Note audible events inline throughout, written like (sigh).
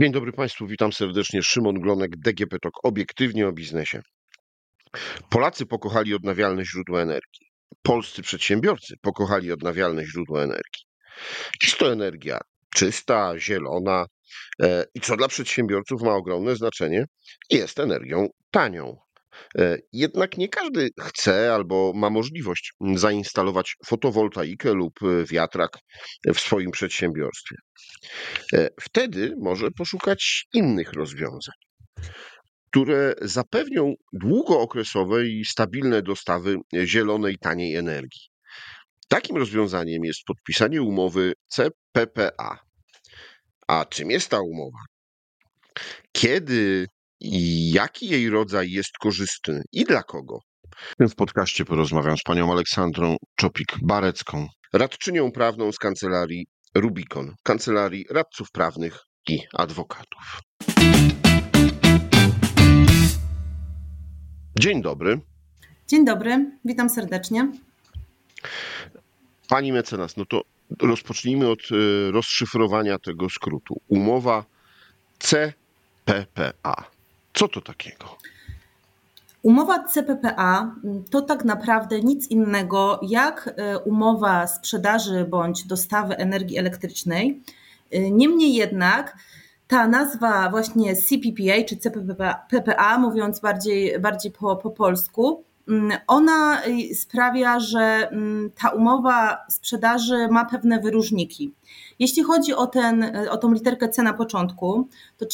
Dzień dobry Państwu, witam serdecznie. Szymon Glonek, DGP TOK, obiektywnie o biznesie. Polacy pokochali odnawialne źródła energii. Polscy przedsiębiorcy pokochali odnawialne źródła energii. Jest to energia czysta, zielona e, i co dla przedsiębiorców ma ogromne znaczenie, jest energią tanią. E, jednak nie każdy chce albo ma możliwość zainstalować fotowoltaikę lub e, wiatrak w swoim przedsiębiorstwie. E, wtedy może poszukać innych rozwiązań, które zapewnią długookresowe i stabilne dostawy zielonej, taniej energii. Takim rozwiązaniem jest podpisanie umowy CPPA. A czym jest ta umowa? Kiedy i jaki jej rodzaj jest korzystny i dla kogo? W tym podcaście porozmawiam z panią Aleksandrą Czopik-Barecką, radczynią prawną z kancelarii Rubikon, kancelarii radców prawnych i adwokatów. Dzień dobry. Dzień dobry, witam serdecznie. Pani mecenas, no to rozpocznijmy od y, rozszyfrowania tego skrótu. Umowa CPPA. Co to takiego? Umowa CPPA to tak naprawdę nic innego jak e, umowa sprzedaży bądź dostawy energii elektrycznej. E, niemniej jednak ta nazwa właśnie CPPA czy CPPA, mówiąc bardziej, bardziej po, po polsku, Mm, ona y, sprawia, że mm, ta umowa sprzedaży ma pewne wyróżniki. Jeśli chodzi o, ten, o tą literkę C na początku, to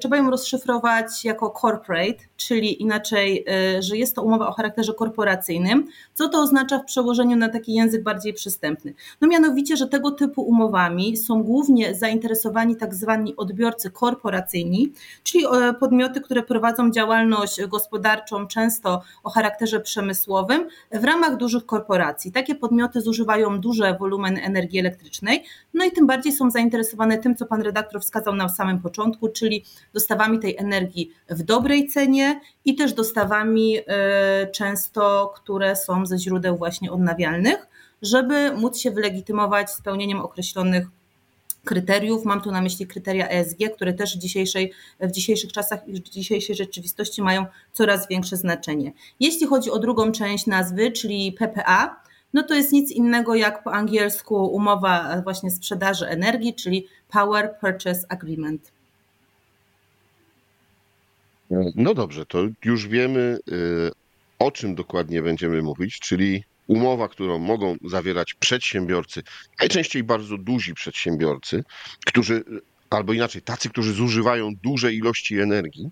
trzeba ją rozszyfrować jako corporate, czyli inaczej, y, że jest to umowa o charakterze korporacyjnym. Co to oznacza w przełożeniu na taki język bardziej przystępny? No mianowicie, że tego typu umowami są głównie zainteresowani tak zwani odbiorcy korporacyjni, czyli e, podmioty, które prowadzą działalność gospodarczą często o charakterze przemysłowym w ramach dużych korporacji. Takie podmioty zużywają duże wolumeny energii elektrycznej, no i tym bardziej są zainteresowane tym, co pan redaktor wskazał na samym początku, czyli dostawami tej energii w dobrej cenie i też dostawami e, często, które są ze źródeł właśnie odnawialnych, żeby móc się wylegitymować spełnieniem określonych kryteriów. Mam tu na myśli kryteria ESG, które też w, dzisiejszej, w dzisiejszych czasach i w dzisiejszej rzeczywistości mają coraz większe znaczenie. Jeśli chodzi o drugą część nazwy, czyli PPA, no to jest nic innego jak po angielsku umowa właśnie sprzedaży energii, czyli Power Purchase Agreement. No dobrze, to już wiemy, y, o czym dokładnie będziemy mówić, czyli umowa, którą mogą zawierać przedsiębiorcy, najczęściej bardzo duzi przedsiębiorcy, którzy, albo inaczej, tacy, którzy zużywają duże ilości energii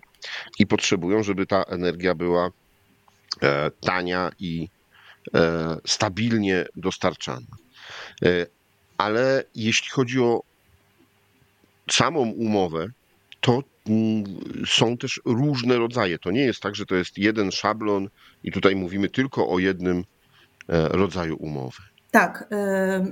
i potrzebują, żeby ta energia była e, tania i e, stabilnie dostarczana. E, ale jeśli chodzi o samą umowę, to mm, są też różne rodzaje. To nie jest tak, że to jest jeden szablon i tutaj mówimy tylko o jednym E, rodzaju umowy. Tak. E,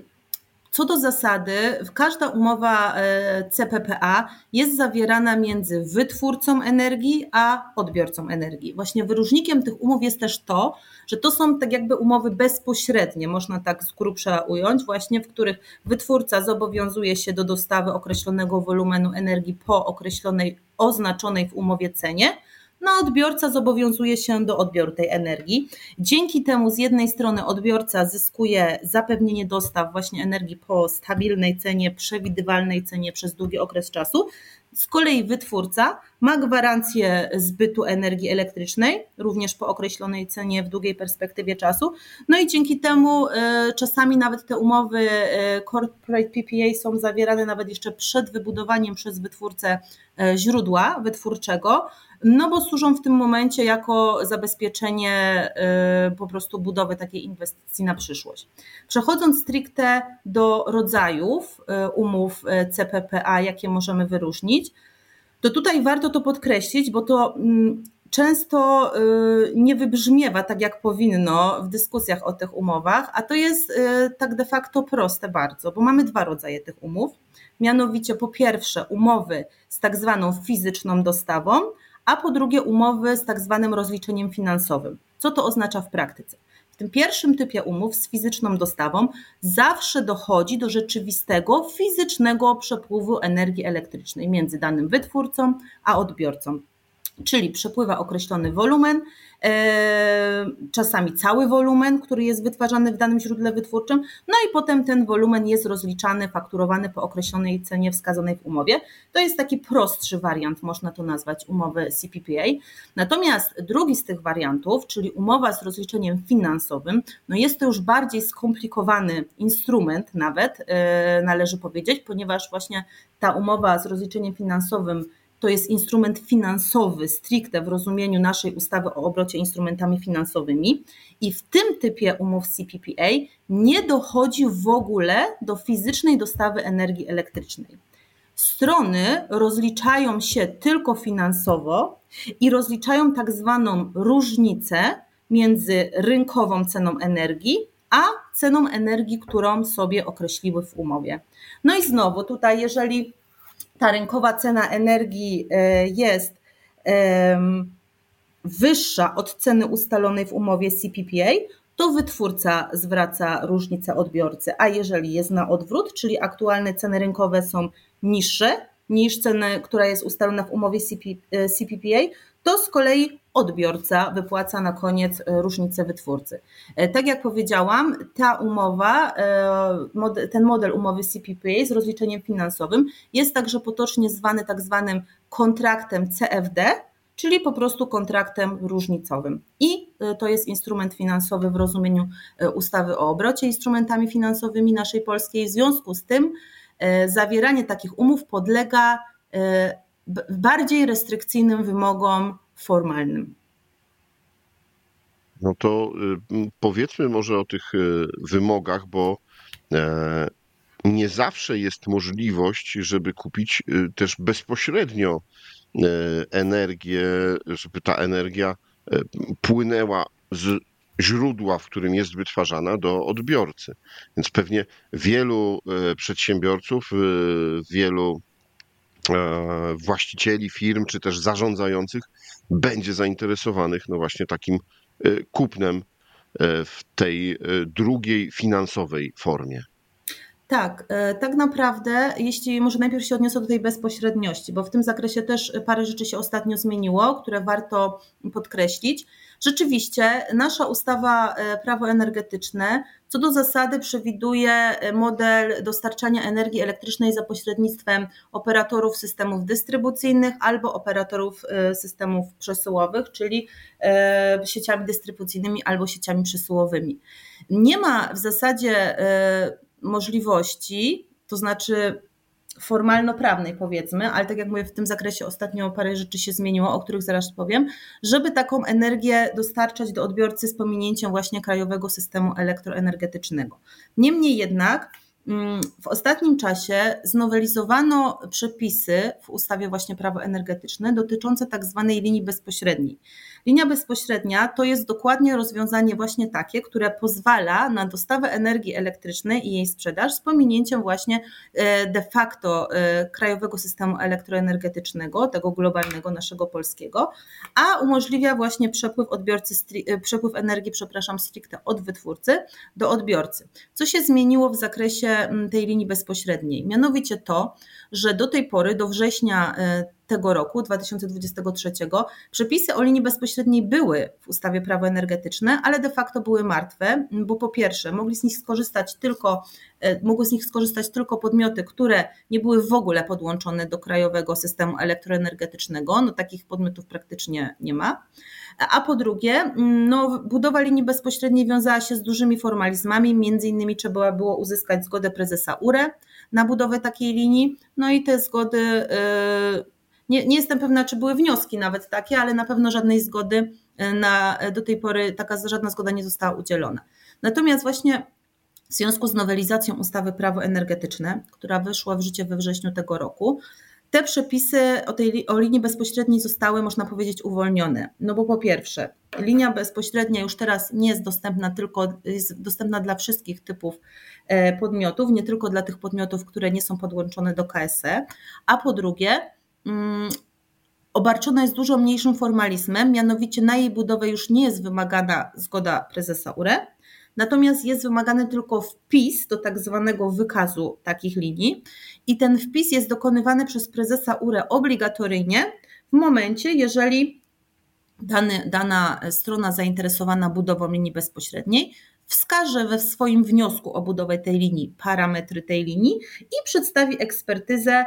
co do zasady, każda umowa e, CPPA jest zawierana między wytwórcą energii a odbiorcą energii. Właśnie wyróżnikiem tych umów jest też to, że to są tak jakby umowy bezpośrednie, można tak z grubsza ująć, właśnie w których wytwórca zobowiązuje się do dostawy określonego wolumenu energii po określonej, oznaczonej w umowie cenie no odbiorca zobowiązuje się do odbioru tej energii. Dzięki temu z jednej strony odbiorca zyskuje zapewnienie dostaw właśnie energii po stabilnej cenie, przewidywalnej cenie przez długi okres czasu. Z kolei wytwórca ma gwarancję zbytu energii elektrycznej, również po określonej cenie w długiej perspektywie czasu. No i dzięki temu e, czasami nawet te umowy e, corporate PPA są zawierane nawet jeszcze przed wybudowaniem przez wytwórcę e, źródła wytwórczego, no bo służą w tym momencie jako zabezpieczenie y, po prostu budowy takiej inwestycji na przyszłość. Przechodząc stricte do rodzajów y, umów y, CPPA, jakie możemy wyróżnić, to tutaj warto to podkreślić, bo to mm, często nie wybrzmiewa tak, jak powinno w dyskusjach o tych umowach, a to jest tak de facto proste bardzo, bo mamy dwa rodzaje tych umów. Mianowicie, po pierwsze, umowy z tak zwaną fizyczną dostawą, a po drugie umowy z tak zwanym rozliczeniem finansowym. Co to oznacza w praktyce? W tym pierwszym typie umów z fizyczną dostawą zawsze dochodzi do rzeczywistego fizycznego przepływu energii elektrycznej między danym wytwórcą a odbiorcą czyli przepływa określony wolumen, e, czasami cały wolumen, który jest wytwarzany w danym źródle wytwórczym, no i potem ten wolumen jest rozliczany, fakturowany po określonej cenie wskazanej w umowie. To jest taki prostszy wariant, można to nazwać umowy CPPA. Natomiast drugi z tych wariantów, czyli umowa z rozliczeniem finansowym, no jest to już bardziej skomplikowany instrument nawet, e, należy powiedzieć, ponieważ właśnie ta umowa z rozliczeniem finansowym to jest instrument finansowy, stricte w rozumieniu naszej ustawy o obrocie instrumentami finansowymi. I w tym typie umów CPPA nie dochodzi w ogóle do fizycznej dostawy energii elektrycznej. Strony rozliczają się tylko finansowo i rozliczają tak zwaną różnicę między rynkową ceną energii a ceną energii, którą sobie określiły w umowie. No i znowu tutaj, jeżeli ta rynkowa cena energii e, jest wyższa od ceny ustalonej w umowie CPPA, to wytwórca zwraca różnicę odbiorcy, a jeżeli jest na odwrót, czyli aktualne ceny rynkowe są niższe niż cena, która jest ustalona w umowie CPPA, e, to z kolei odbiorca wypłaca na koniec e, różnicę wytwórcy. E, tak jak powiedziałam, ta umowa, e, ten model umowy CPPA z rozliczeniem finansowym jest także potocznie zwany tak zwanym kontraktem CFD, czyli po prostu kontraktem różnicowym. I to jest instrument finansowy w rozumieniu ustawy o obrocie instrumentami finansowymi naszej polskiej. W związku z tym zawieranie takich umów podlega bardziej restrykcyjnym wymogom formalnym. No to y, powiedzmy może o tych y, wymogach, bo e, nie zawsze jest możliwość, żeby kupić y, też bezpośrednio e, energię, żeby ta energia e, płynęła z źródła, w którym jest wytwarzana, do odbiorcy. Więc pewnie wielu przedsiębiorców, wielu właścicieli firm czy też zarządzających będzie zainteresowanych no właśnie takim e, kupnem e, w tej drugiej finansowej formie. Tak, tak naprawdę, jeśli może najpierw się odniosę do tej bezpośredniości, bo w tym zakresie też parę rzeczy się ostatnio zmieniło, które warto podkreślić. Rzeczywiście, nasza ustawa prawo energetyczne co do zasady przewiduje e, model dostarczania energii elektrycznej za pośrednictwem operatorów systemów dystrybucyjnych albo operatorów e, systemów przesyłowych, czyli e, sieciami dystrybucyjnymi albo sieciami przesyłowymi. Nie ma w zasadzie możliwości, to znaczy formalno-prawnej powiedzmy, ale tak jak mówię, w tym zakresie ostatnio parę rzeczy się zmieniło, o których zaraz powiem, żeby taką energię dostarczać do odbiorcy z pominięciem właśnie krajowego systemu elektroenergetycznego. Niemniej jednak Mm, w ostatnim czasie znowelizowano przepisy w ustawie właśnie prawo energetyczne dotyczące tak zwanej linii bezpośredniej. Linia bezpośrednia to jest dokładnie rozwiązanie właśnie takie, które pozwala na dostawę energii elektrycznej i jej sprzedaż z pominięciem właśnie e, de facto e, krajowego systemu elektroenergetycznego, tego globalnego naszego polskiego, a umożliwia właśnie przepływ odbiorcy, e, przepływ energii, przepraszam, stricte od wytwórcy do odbiorcy. Co się zmieniło w zakresie tej linii bezpośredniej. Mianowicie to, że do tej pory, do września tego roku, 2023, przepisy o linii bezpośredniej były w ustawie prawo energetyczne, ale de facto były martwe, bo po pierwsze mogli z nich skorzystać tylko, e, mogły z nich skorzystać tylko podmioty, które nie były w ogóle podłączone do krajowego systemu elektroenergetycznego, no takich podmiotów praktycznie nie ma. A po drugie, no, budowa linii bezpośredniej wiązała się z dużymi formalizmami, między innymi trzeba było uzyskać zgodę prezesa URE na budowę takiej linii, no i te zgody yy, nie, nie jestem pewna, czy były wnioski nawet takie, ale na pewno żadnej zgody e, na, do tej pory taka żadna zgoda nie została udzielona. Natomiast właśnie w związku z nowelizacją ustawy Prawo energetyczne, która wyszła w życie we wrześniu tego roku, te przepisy o, tej, o linii bezpośredniej zostały, można powiedzieć, uwolnione. No bo po pierwsze, linia bezpośrednia już teraz nie jest dostępna tylko, jest dostępna dla wszystkich typów e, podmiotów, nie tylko dla tych podmiotów, które nie są podłączone do KSE, a po drugie, obarczona jest dużo mniejszym formalizmem, mianowicie na jej budowę już nie jest wymagana zgoda prezesa URE, natomiast jest wymagany tylko wpis do tak zwanego wykazu takich linii i ten wpis jest dokonywany przez prezesa URE obligatoryjnie w momencie, jeżeli dany, dana strona zainteresowana budową linii bezpośredniej wskaże we swoim wniosku o budowę tej linii parametry tej linii i przedstawi ekspertyzę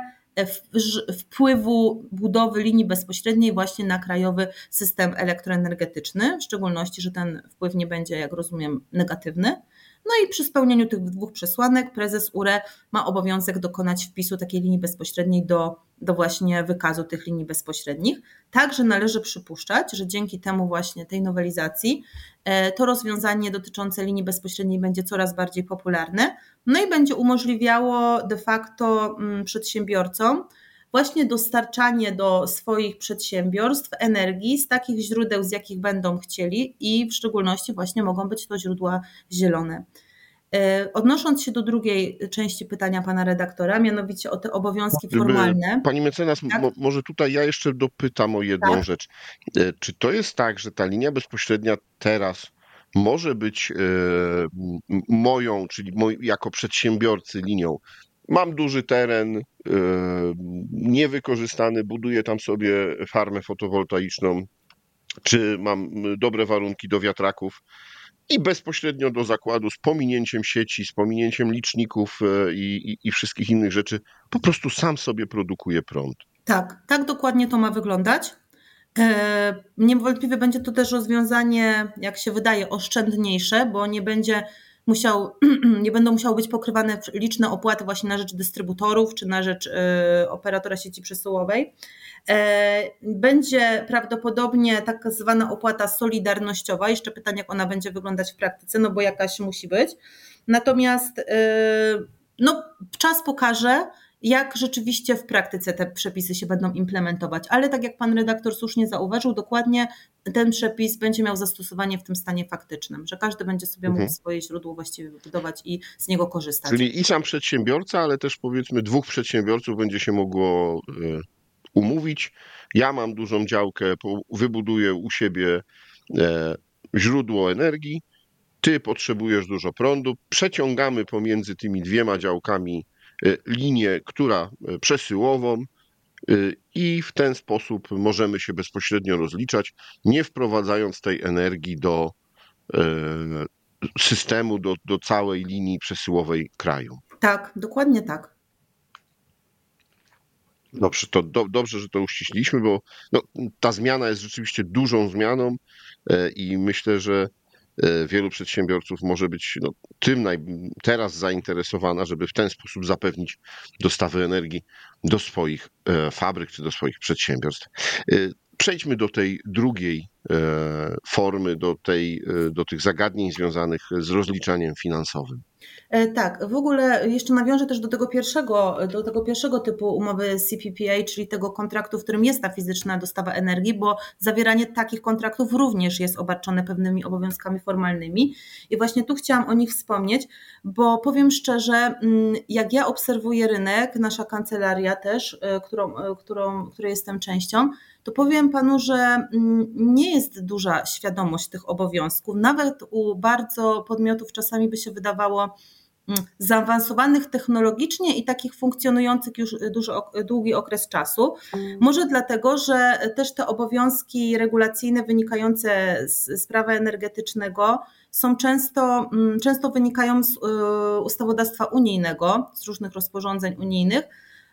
wpływu budowy linii bezpośredniej właśnie na krajowy system elektroenergetyczny, w szczególności, że ten wpływ nie będzie, jak rozumiem, negatywny. No i przy spełnieniu tych dwóch przesłanek prezes URE ma obowiązek dokonać wpisu takiej linii bezpośredniej do, do właśnie wykazu tych linii bezpośrednich. Także należy przypuszczać, że dzięki temu właśnie tej nowelizacji e, to rozwiązanie dotyczące linii bezpośredniej będzie coraz bardziej popularne, no i będzie umożliwiało de facto mm, przedsiębiorcom właśnie dostarczanie do swoich przedsiębiorstw energii z takich źródeł, z jakich będą chcieli i w szczególności właśnie mogą być to źródła zielone. E, odnosząc się do drugiej części pytania pana redaktora, mianowicie o te obowiązki formalne. Pani mecenas, tak? mo, może tutaj ja jeszcze dopytam o jedną tak? rzecz. E, czy to jest tak, że ta linia bezpośrednia teraz może być e, moją, czyli moj, jako przedsiębiorcy linią Mam duży teren, e, niewykorzystany, buduję tam sobie farmę fotowoltaiczną, czy mam dobre warunki do wiatraków i bezpośrednio do zakładu z pominięciem sieci, z pominięciem liczników e, i, i, i wszystkich innych rzeczy, po prostu sam sobie produkuję prąd. Tak, tak dokładnie to ma wyglądać. E, niewątpliwie będzie to też rozwiązanie, jak się wydaje, oszczędniejsze, bo nie będzie musiał, (clears throat) nie będą musiały być pokrywane liczne opłaty właśnie na rzecz dystrybutorów czy na rzecz y, operatora sieci przesyłowej. E, będzie prawdopodobnie tak zwana opłata solidarnościowa. Jeszcze pytanie, jak ona będzie wyglądać w praktyce, no bo jakaś musi być. Natomiast y, no, czas pokaże, jak rzeczywiście w praktyce te przepisy się będą implementować. Ale tak jak pan redaktor słusznie zauważył, dokładnie ten przepis będzie miał zastosowanie w tym stanie faktycznym, że każdy będzie sobie mhm. mógł swoje źródło właściwie wybudować i z niego korzystać. Czyli i sam przedsiębiorca, ale też powiedzmy dwóch przedsiębiorców będzie się mogło e, umówić. Ja mam dużą działkę, wybuduję u siebie e, źródło energii, ty potrzebujesz dużo prądu, przeciągamy pomiędzy tymi dwiema działkami linię, która e, przesyłową e, i w ten sposób możemy się bezpośrednio rozliczać, nie wprowadzając tej energii do systemu, do, do całej linii przesyłowej kraju. Tak, dokładnie tak. Dobrze, to do, dobrze, że to uściśliśmy, bo no, ta zmiana jest rzeczywiście dużą zmianą i myślę, że E, wielu przedsiębiorców może być no, tym naj, teraz zainteresowana, żeby w ten sposób zapewnić dostawy energii do swoich e, fabryk czy do swoich przedsiębiorstw. E, przejdźmy do tej drugiej formy, do, tej, do tych zagadnień związanych z rozliczaniem finansowym. E, tak, w ogóle jeszcze nawiążę też do tego pierwszego, do tego pierwszego typu umowy CPPA, czyli tego kontraktu, w którym jest ta fizyczna dostawa energii, bo zawieranie takich kontraktów również jest obarczone pewnymi obowiązkami formalnymi. I właśnie tu chciałam o nich wspomnieć, bo powiem szczerze, mm, jak ja obserwuję rynek, nasza kancelaria też, e, którą, e, którą, której jestem częścią, to powiem panu, że mm, nie jest duża świadomość tych obowiązków. Nawet u bardzo podmiotów czasami by się wydawało mm, zaawansowanych technologicznie i takich funkcjonujących już dużo, długi okres czasu. Może dlatego, że też te obowiązki regulacyjne wynikające z, z prawa energetycznego są często, mm, często wynikają z y, ustawodawstwa unijnego, z różnych rozporządzeń unijnych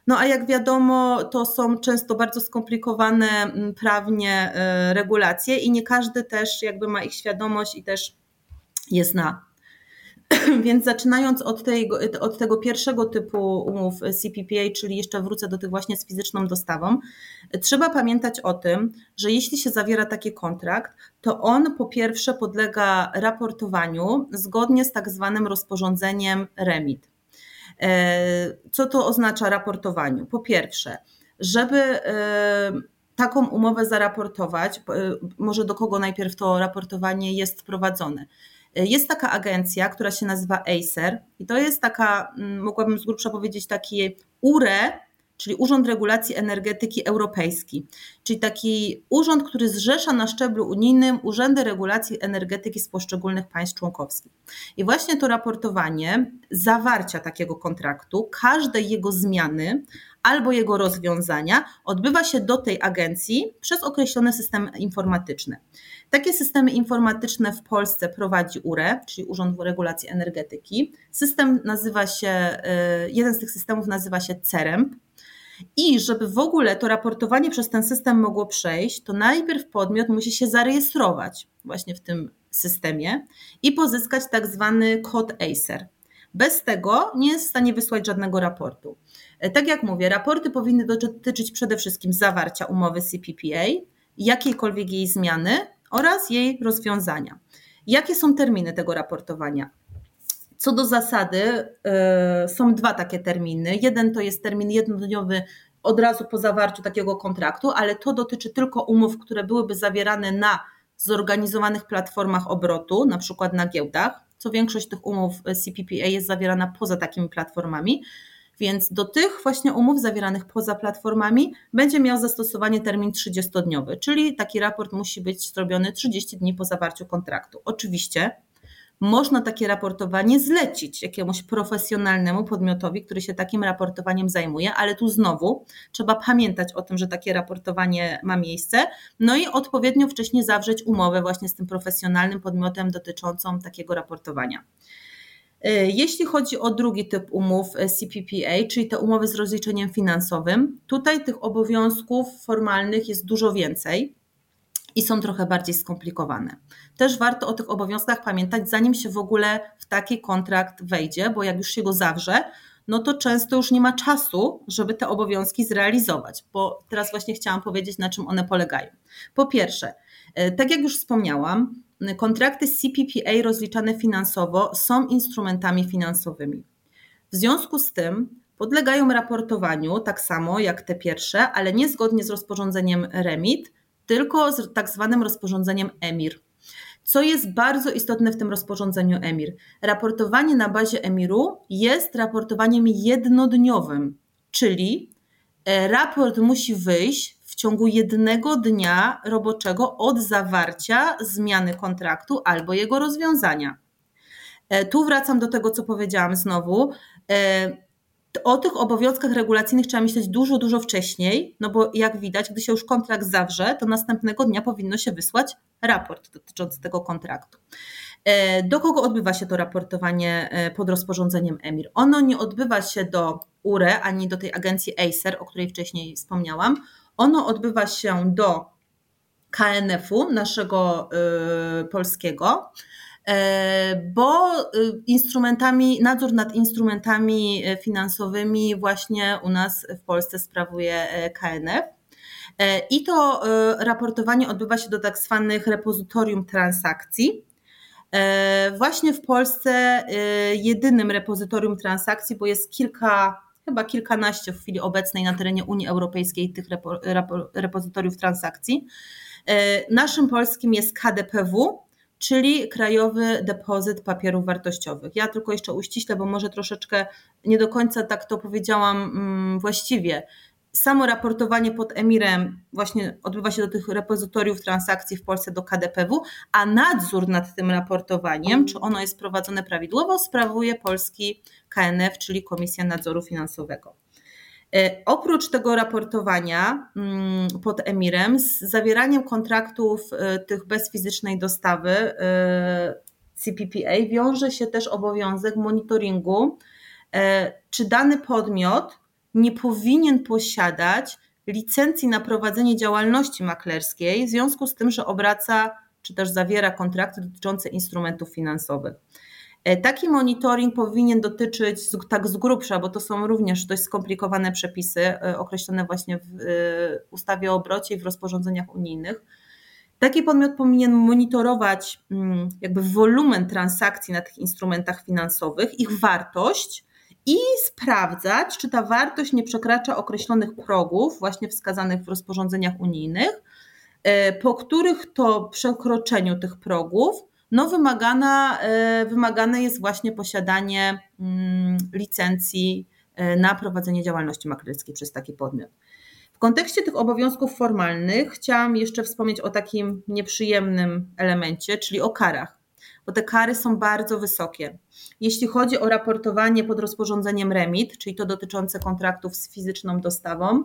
no a jak wiadomo, to są często bardzo skomplikowane mm, prawnie y, regulacje i nie każdy też jakby ma ich świadomość i też je zna. (clears throat) Więc zaczynając od, tej, od tego pierwszego typu umów CPPA, czyli jeszcze wrócę do tych właśnie z fizyczną dostawą, trzeba pamiętać o tym, że jeśli się zawiera taki kontrakt, to on po pierwsze podlega raportowaniu zgodnie z tak zwanym rozporządzeniem REMIT. E, co to oznacza raportowaniu? Po pierwsze, żeby e, taką umowę zaraportować, e, może do kogo najpierw to raportowanie jest prowadzone. Jest taka agencja, która się nazywa Acer i to jest taka, mogłabym z grubsza powiedzieć, taki URE czyli Urząd Regulacji Energetyki Europejski, czyli taki urząd, który zrzesza na szczeblu unijnym urzędy regulacji energetyki z poszczególnych państw członkowskich. I właśnie to raportowanie zawarcia takiego kontraktu, każdej jego zmiany albo jego rozwiązania odbywa się do tej agencji przez określone systemy informatyczne. Takie systemy informatyczne w Polsce prowadzi URE, czyli Urząd Regulacji Energetyki. System nazywa się, y, jeden z tych systemów nazywa się CEREMP. I żeby w ogóle to raportowanie przez ten system mogło przejść, to najpierw podmiot musi się zarejestrować właśnie w tym systemie i pozyskać tak zwany kod ACER. Bez tego nie jest w stanie wysłać żadnego raportu. E, tak jak mówię, raporty powinny dotyczyć przede wszystkim zawarcia umowy CPPA, jakiejkolwiek jej zmiany oraz jej rozwiązania. Jakie są terminy tego raportowania? Co do zasady, yy, są dwa takie terminy. Jeden to jest termin jednodniowy od razu po zawarciu takiego kontraktu, ale to dotyczy tylko umów, które byłyby zawierane na zorganizowanych platformach obrotu, na przykład na giełdach, co większość tych umów CPPA jest zawierana poza takimi platformami. Więc do tych właśnie umów zawieranych poza platformami będzie miał zastosowanie termin 30-dniowy, czyli taki raport musi być zrobiony 30 dni po zawarciu kontraktu. Oczywiście można takie raportowanie zlecić jakiemuś profesjonalnemu podmiotowi, który się takim raportowaniem zajmuje, ale tu znowu trzeba pamiętać o tym, że takie raportowanie ma miejsce, no i odpowiednio wcześniej zawrzeć umowę właśnie z tym profesjonalnym podmiotem dotyczącą takiego raportowania. E, jeśli chodzi o drugi typ umów e, CPPA, czyli te umowy z rozliczeniem finansowym, tutaj tych obowiązków formalnych jest dużo więcej i są trochę bardziej skomplikowane. Też warto o tych obowiązkach pamiętać, zanim się w ogóle w taki kontrakt wejdzie, bo jak już się go zawrze, no to często już nie ma czasu, żeby te obowiązki zrealizować, bo teraz właśnie chciałam powiedzieć, na czym one polegają. Po pierwsze, e, tak jak już wspomniałam, kontrakty CPPA rozliczane finansowo są instrumentami finansowymi. W związku z tym podlegają raportowaniu tak samo jak te pierwsze, ale nie zgodnie z rozporządzeniem REMIT, tylko z tak zwanym rozporządzeniem EMIR. Co jest bardzo istotne w tym rozporządzeniu EMIR? Raportowanie na bazie EMIR-u jest raportowaniem jednodniowym, czyli e, raport musi wyjść ciągu jednego dnia roboczego od zawarcia zmiany kontraktu albo jego rozwiązania. E, tu wracam do tego, co powiedziałam znowu. E, o tych obowiązkach regulacyjnych trzeba myśleć dużo, dużo wcześniej, no bo jak widać, gdy się już kontrakt zawrze, to następnego dnia powinno się wysłać raport dotyczący tego kontraktu. E, do kogo odbywa się to raportowanie pod rozporządzeniem EMIR? Ono nie odbywa się do URE ani do tej agencji ACER, o której wcześniej wspomniałam. Ono odbywa się do KNF-u naszego y, polskiego, bo y, instrumentami, nadzór nad instrumentami finansowymi właśnie u nas w Polsce sprawuje KNF. I to raportowanie odbywa się do tak zwanych repozytorium transakcji. Właśnie w Polsce jedynym repozytorium transakcji, bo jest kilka chyba kilkanaście w chwili obecnej na terenie Unii Europejskiej tych repo, repo, repozytoriów transakcji. E, naszym polskim jest KDPW, czyli Krajowy Depozyt Papierów Wartościowych. Ja tylko jeszcze uściślę, bo może troszeczkę nie do końca tak to powiedziałam mm, właściwie samo raportowanie pod emirem właśnie odbywa się do tych repozytoriów transakcji w Polsce do KDPW, a nadzór nad tym raportowaniem, czy ono jest prowadzone prawidłowo, sprawuje polski KNF, czyli Komisja Nadzoru Finansowego. E, oprócz tego raportowania mm, pod emirem, z zawieraniem kontraktów e, tych bez fizycznej dostawy e, CPPA wiąże się też obowiązek monitoringu, czy dany podmiot nie powinien posiadać licencji na prowadzenie działalności maklerskiej w związku z tym, że obraca czy też zawiera kontrakty dotyczące instrumentów finansowych. E, taki monitoring powinien dotyczyć tak z grubsza, bo to są również dość skomplikowane przepisy e, określone właśnie w e, ustawie o obrocie i w rozporządzeniach unijnych. Taki podmiot powinien monitorować mm, jakby wolumen transakcji na tych instrumentach finansowych, ich wartość i sprawdzać, czy ta wartość nie przekracza określonych progów, właśnie wskazanych w rozporządzeniach unijnych, po których to przekroczeniu tych progów no wymagana, e, wymagane jest właśnie posiadanie mm, licencji na prowadzenie działalności maklerskiej przez taki podmiot. W kontekście tych obowiązków formalnych chciałam jeszcze wspomnieć o takim nieprzyjemnym elemencie, czyli o karach, bo te kary są bardzo wysokie. Jeśli chodzi o raportowanie pod rozporządzeniem REMIT, czyli to dotyczące kontraktów z fizyczną dostawą,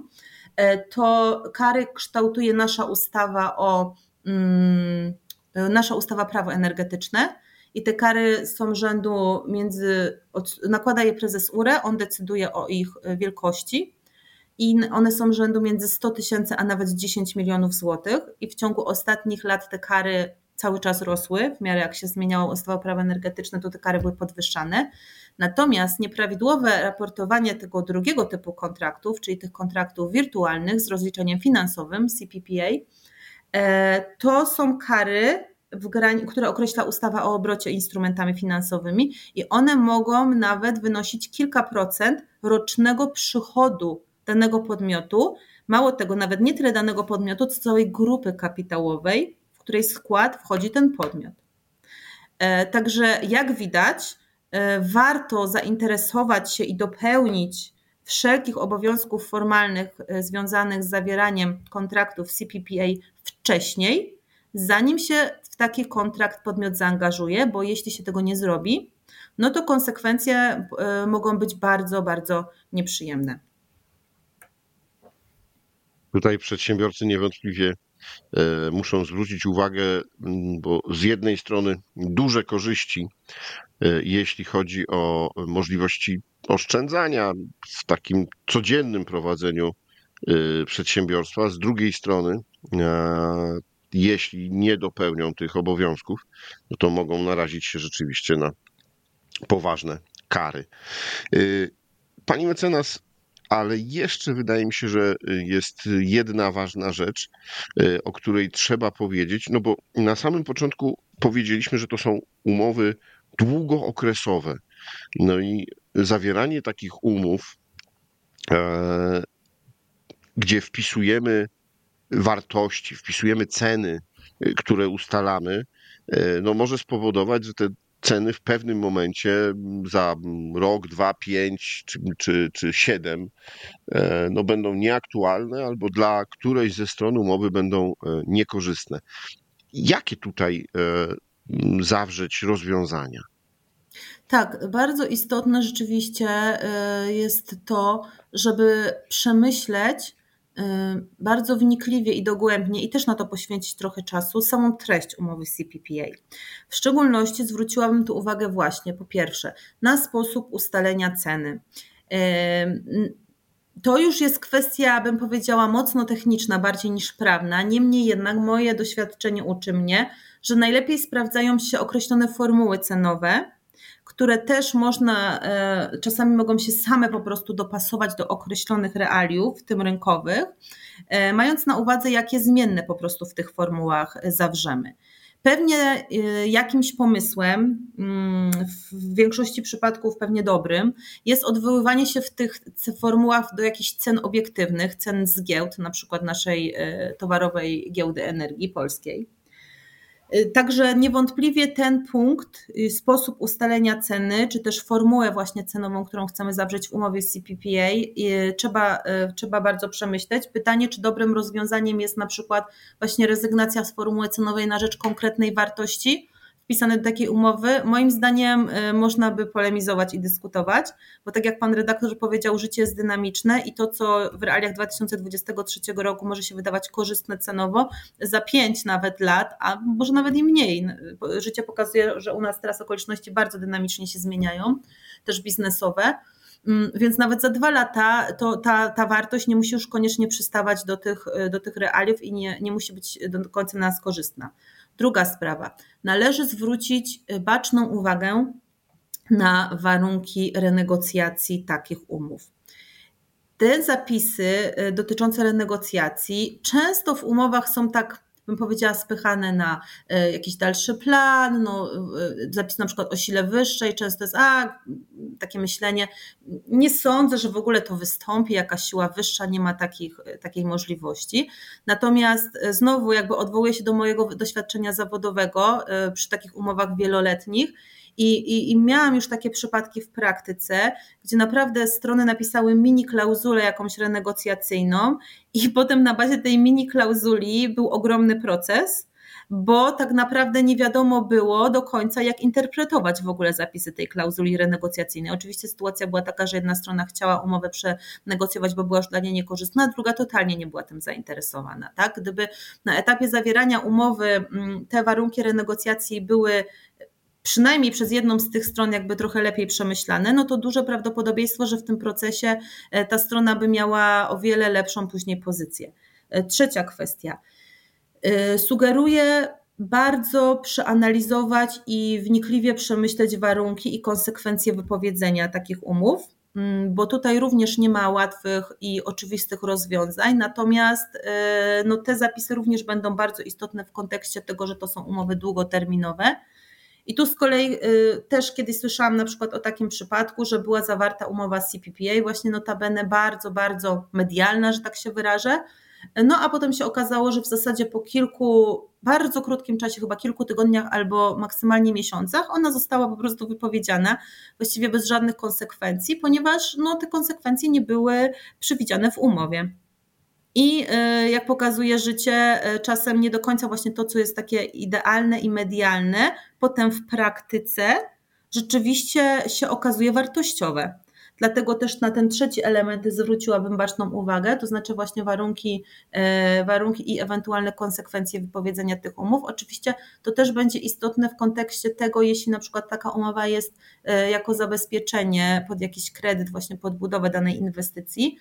e, to kary kształtuje nasza ustawa o mm, nasza ustawa prawo energetyczne i te kary są rzędu między, nakłada je prezes URE, on decyduje o ich wielkości i one są rzędu między 100 tysięcy a nawet 10 milionów złotych i w ciągu ostatnich lat te kary cały czas rosły, w miarę jak się zmieniało ustawa prawo energetyczne, to te kary były podwyższane. Natomiast nieprawidłowe raportowanie tego drugiego typu kontraktów, czyli tych kontraktów wirtualnych z rozliczeniem finansowym, CPPA, e, to są kary, które określa ustawa o obrocie instrumentami finansowymi i one mogą nawet wynosić kilka procent rocznego przychodu danego podmiotu, mało tego, nawet nie tyle danego podmiotu, co całej grupy kapitałowej, w której skład wchodzi ten podmiot. E, także jak widać, e, warto zainteresować się i dopełnić wszelkich obowiązków formalnych e, związanych z zawieraniem kontraktów CPPA wcześniej, zanim się w taki kontrakt podmiot zaangażuje, bo jeśli się tego nie zrobi, no to konsekwencje mogą być bardzo, bardzo nieprzyjemne. Tutaj przedsiębiorcy niewątpliwie e, muszą zwrócić uwagę, bo z jednej strony duże korzyści, e, jeśli chodzi o możliwości oszczędzania w takim codziennym prowadzeniu e, przedsiębiorstwa, z drugiej strony, jeśli nie dopełnią tych obowiązków, no to mogą narazić się rzeczywiście na poważne kary. Pani mecenas ale jeszcze wydaje mi się, że jest jedna ważna rzecz, y, o której trzeba powiedzieć, no bo na samym początku powiedzieliśmy, że to są umowy długookresowe. No i zawieranie takich umów, e, gdzie wpisujemy wartości, wpisujemy ceny, y, które ustalamy, e, no może spowodować, że te ceny w pewnym momencie za rok, dwa, pięć czy, czy, czy siedem e, no będą nieaktualne albo dla którejś ze stron umowy będą niekorzystne. Jakie tutaj e, zawrzeć rozwiązania? Tak, bardzo istotne rzeczywiście jest to, żeby przemyśleć, Y, bardzo wnikliwie i dogłębnie i też na to poświęcić trochę czasu samą treść umowy CPPA. W szczególności zwróciłabym tu uwagę właśnie po pierwsze na sposób ustalenia ceny. Y, to już jest kwestia, bym powiedziała, mocno techniczna, bardziej niż prawna. Niemniej jednak moje doświadczenie uczy mnie, że najlepiej sprawdzają się określone formuły cenowe, które też można, e, czasami mogą się same po prostu dopasować do określonych realiów, w tym rynkowych, e, mając na uwadze, jakie zmienne po prostu w tych formułach zawrzemy. Pewnie e, jakimś pomysłem, mm, w większości przypadków pewnie dobrym, jest odwoływanie się w tych formułach do jakichś cen obiektywnych, cen z giełd, na przykład naszej towarowej giełdy energii polskiej także niewątpliwie ten punkt, y, sposób ustalenia ceny, czy też formułę właśnie cenową, którą chcemy zawrzeć w umowie z CPPA, y, trzeba, trzeba bardzo przemyśleć. Pytanie, czy dobrym rozwiązaniem jest na przykład właśnie rezygnacja z formuły cenowej na rzecz konkretnej wartości, wpisane do takiej umowy, moim zdaniem y, można by polemizować i dyskutować, bo tak jak pan redaktor powiedział, życie jest dynamiczne i to, co w realiach 2023 roku może się wydawać korzystne cenowo, za pięć nawet lat, a może nawet i mniej. Życie pokazuje, że u nas teraz okoliczności bardzo dynamicznie się zmieniają, też biznesowe. Mm, więc nawet za dwa lata to ta, ta wartość nie musi już koniecznie przystawać do tych, do tych realiów i nie, nie musi być do końca na nas korzystna. Druga sprawa. Należy zwrócić y, baczną uwagę na warunki renegocjacji takich umów. Te zapisy y, dotyczące renegocjacji często w umowach są tak bym powiedziała, spychane na e, jakiś dalszy plan, no, e, zapis na przykład o sile wyższej, często jest a, takie myślenie, nie sądzę, że w ogóle to wystąpi, jakaś siła wyższa nie ma takich, takiej możliwości. Natomiast e, znowu jakby odwołuję się do mojego doświadczenia zawodowego przy takich umowach wieloletnich I, i, I miałam już takie przypadki w praktyce, gdzie naprawdę strony napisały mini klauzulę jakąś renegocjacyjną, i (laughs) potem na bazie tej mini klauzuli był ogromny proces bo tak naprawdę nie wiadomo było do końca, jak interpretować w ogóle zapisy tej klauzuli renegocjacyjnej. Oczywiście sytuacja była taka, że jedna strona chciała umowę przenegocjować, bo była już dla niej niekorzystna, a druga totalnie nie była tym zainteresowana. Tak? Gdyby na etapie zawierania umowy mm, te warunki renegocjacji były przynajmniej przez jedną z tych stron jakby trochę lepiej przemyślane, no to duże prawdopodobieństwo, że w tym procesie e, ta strona by miała o wiele lepszą później pozycję. E, trzecia kwestia. Y, sugeruję bardzo przeanalizować i wnikliwie przemyśleć warunki i konsekwencje wypowiedzenia takich umów, mm, bo tutaj również nie ma łatwych i oczywistych rozwiązań, natomiast no, te zapisy również będą bardzo istotne w kontekście tego, że to są umowy długoterminowe. I tu z kolei y, też kiedyś słyszałam na przykład o takim przypadku, że była zawarta umowa z CPPA, właśnie notabene bardzo, bardzo medialna, że tak się wyrażę, no a potem się okazało, że w zasadzie po kilku, bardzo krótkim czasie, chyba kilku tygodniach albo maksymalnie miesiącach, ona została po prostu wypowiedziana właściwie bez żadnych konsekwencji, ponieważ no, te konsekwencje nie były przewidziane w umowie. I y, jak pokazuje życie, y, czasem nie do końca właśnie to, co jest takie idealne i medialne, potem w praktyce rzeczywiście się okazuje wartościowe. Dlatego też na ten trzeci element zwróciłabym baczną uwagę, to znaczy właśnie warunki, e, warunki i ewentualne konsekwencje wypowiedzenia tych umów. Oczywiście to też będzie istotne w kontekście tego, jeśli na przykład taka umowa jest e, jako zabezpieczenie pod jakiś kredyt, właśnie pod budowę danej inwestycji.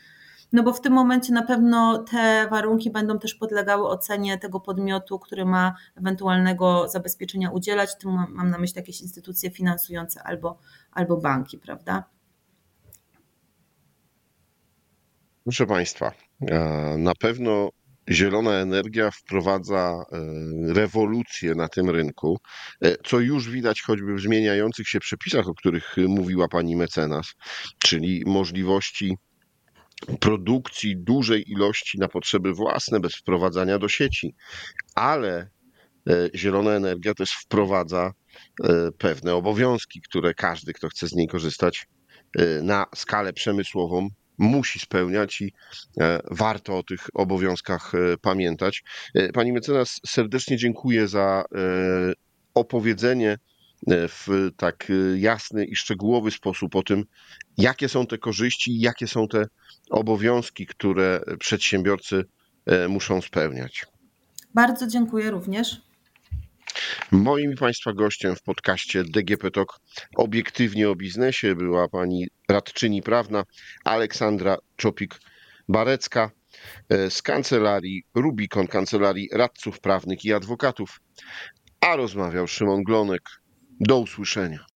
No bo w tym momencie na pewno te warunki będą też podlegały ocenie tego podmiotu, który ma ewentualnego zabezpieczenia udzielać. Tu mam na myśli jakieś instytucje finansujące albo, albo banki, prawda? Proszę Państwa, e, na pewno zielona energia wprowadza e, rewolucję na tym rynku, e, co już widać choćby w zmieniających się przepisach, o których mówiła pani mecenas, czyli możliwości produkcji dużej ilości na potrzeby własne bez wprowadzania do sieci, ale zielona energia też wprowadza pewne obowiązki, które każdy, kto chce z niej korzystać na skalę przemysłową, musi spełniać i e, warto o tych obowiązkach e, pamiętać. E, pani mecenas, serdecznie dziękuję za opowiedzenie w tak jasny i szczegółowy sposób o tym, jakie są te korzyści i jakie są te obowiązki, które przedsiębiorcy muszą spełniać. Bardzo dziękuję również. Moim Państwa gościem w podcaście DGP Talk obiektywnie o biznesie była pani radczyni prawna Aleksandra Czopik-Barecka e, z kancelarii Rubikon, kancelarii radców prawnych i adwokatów, a rozmawiał Szymon Glonek. Do usłyszenia.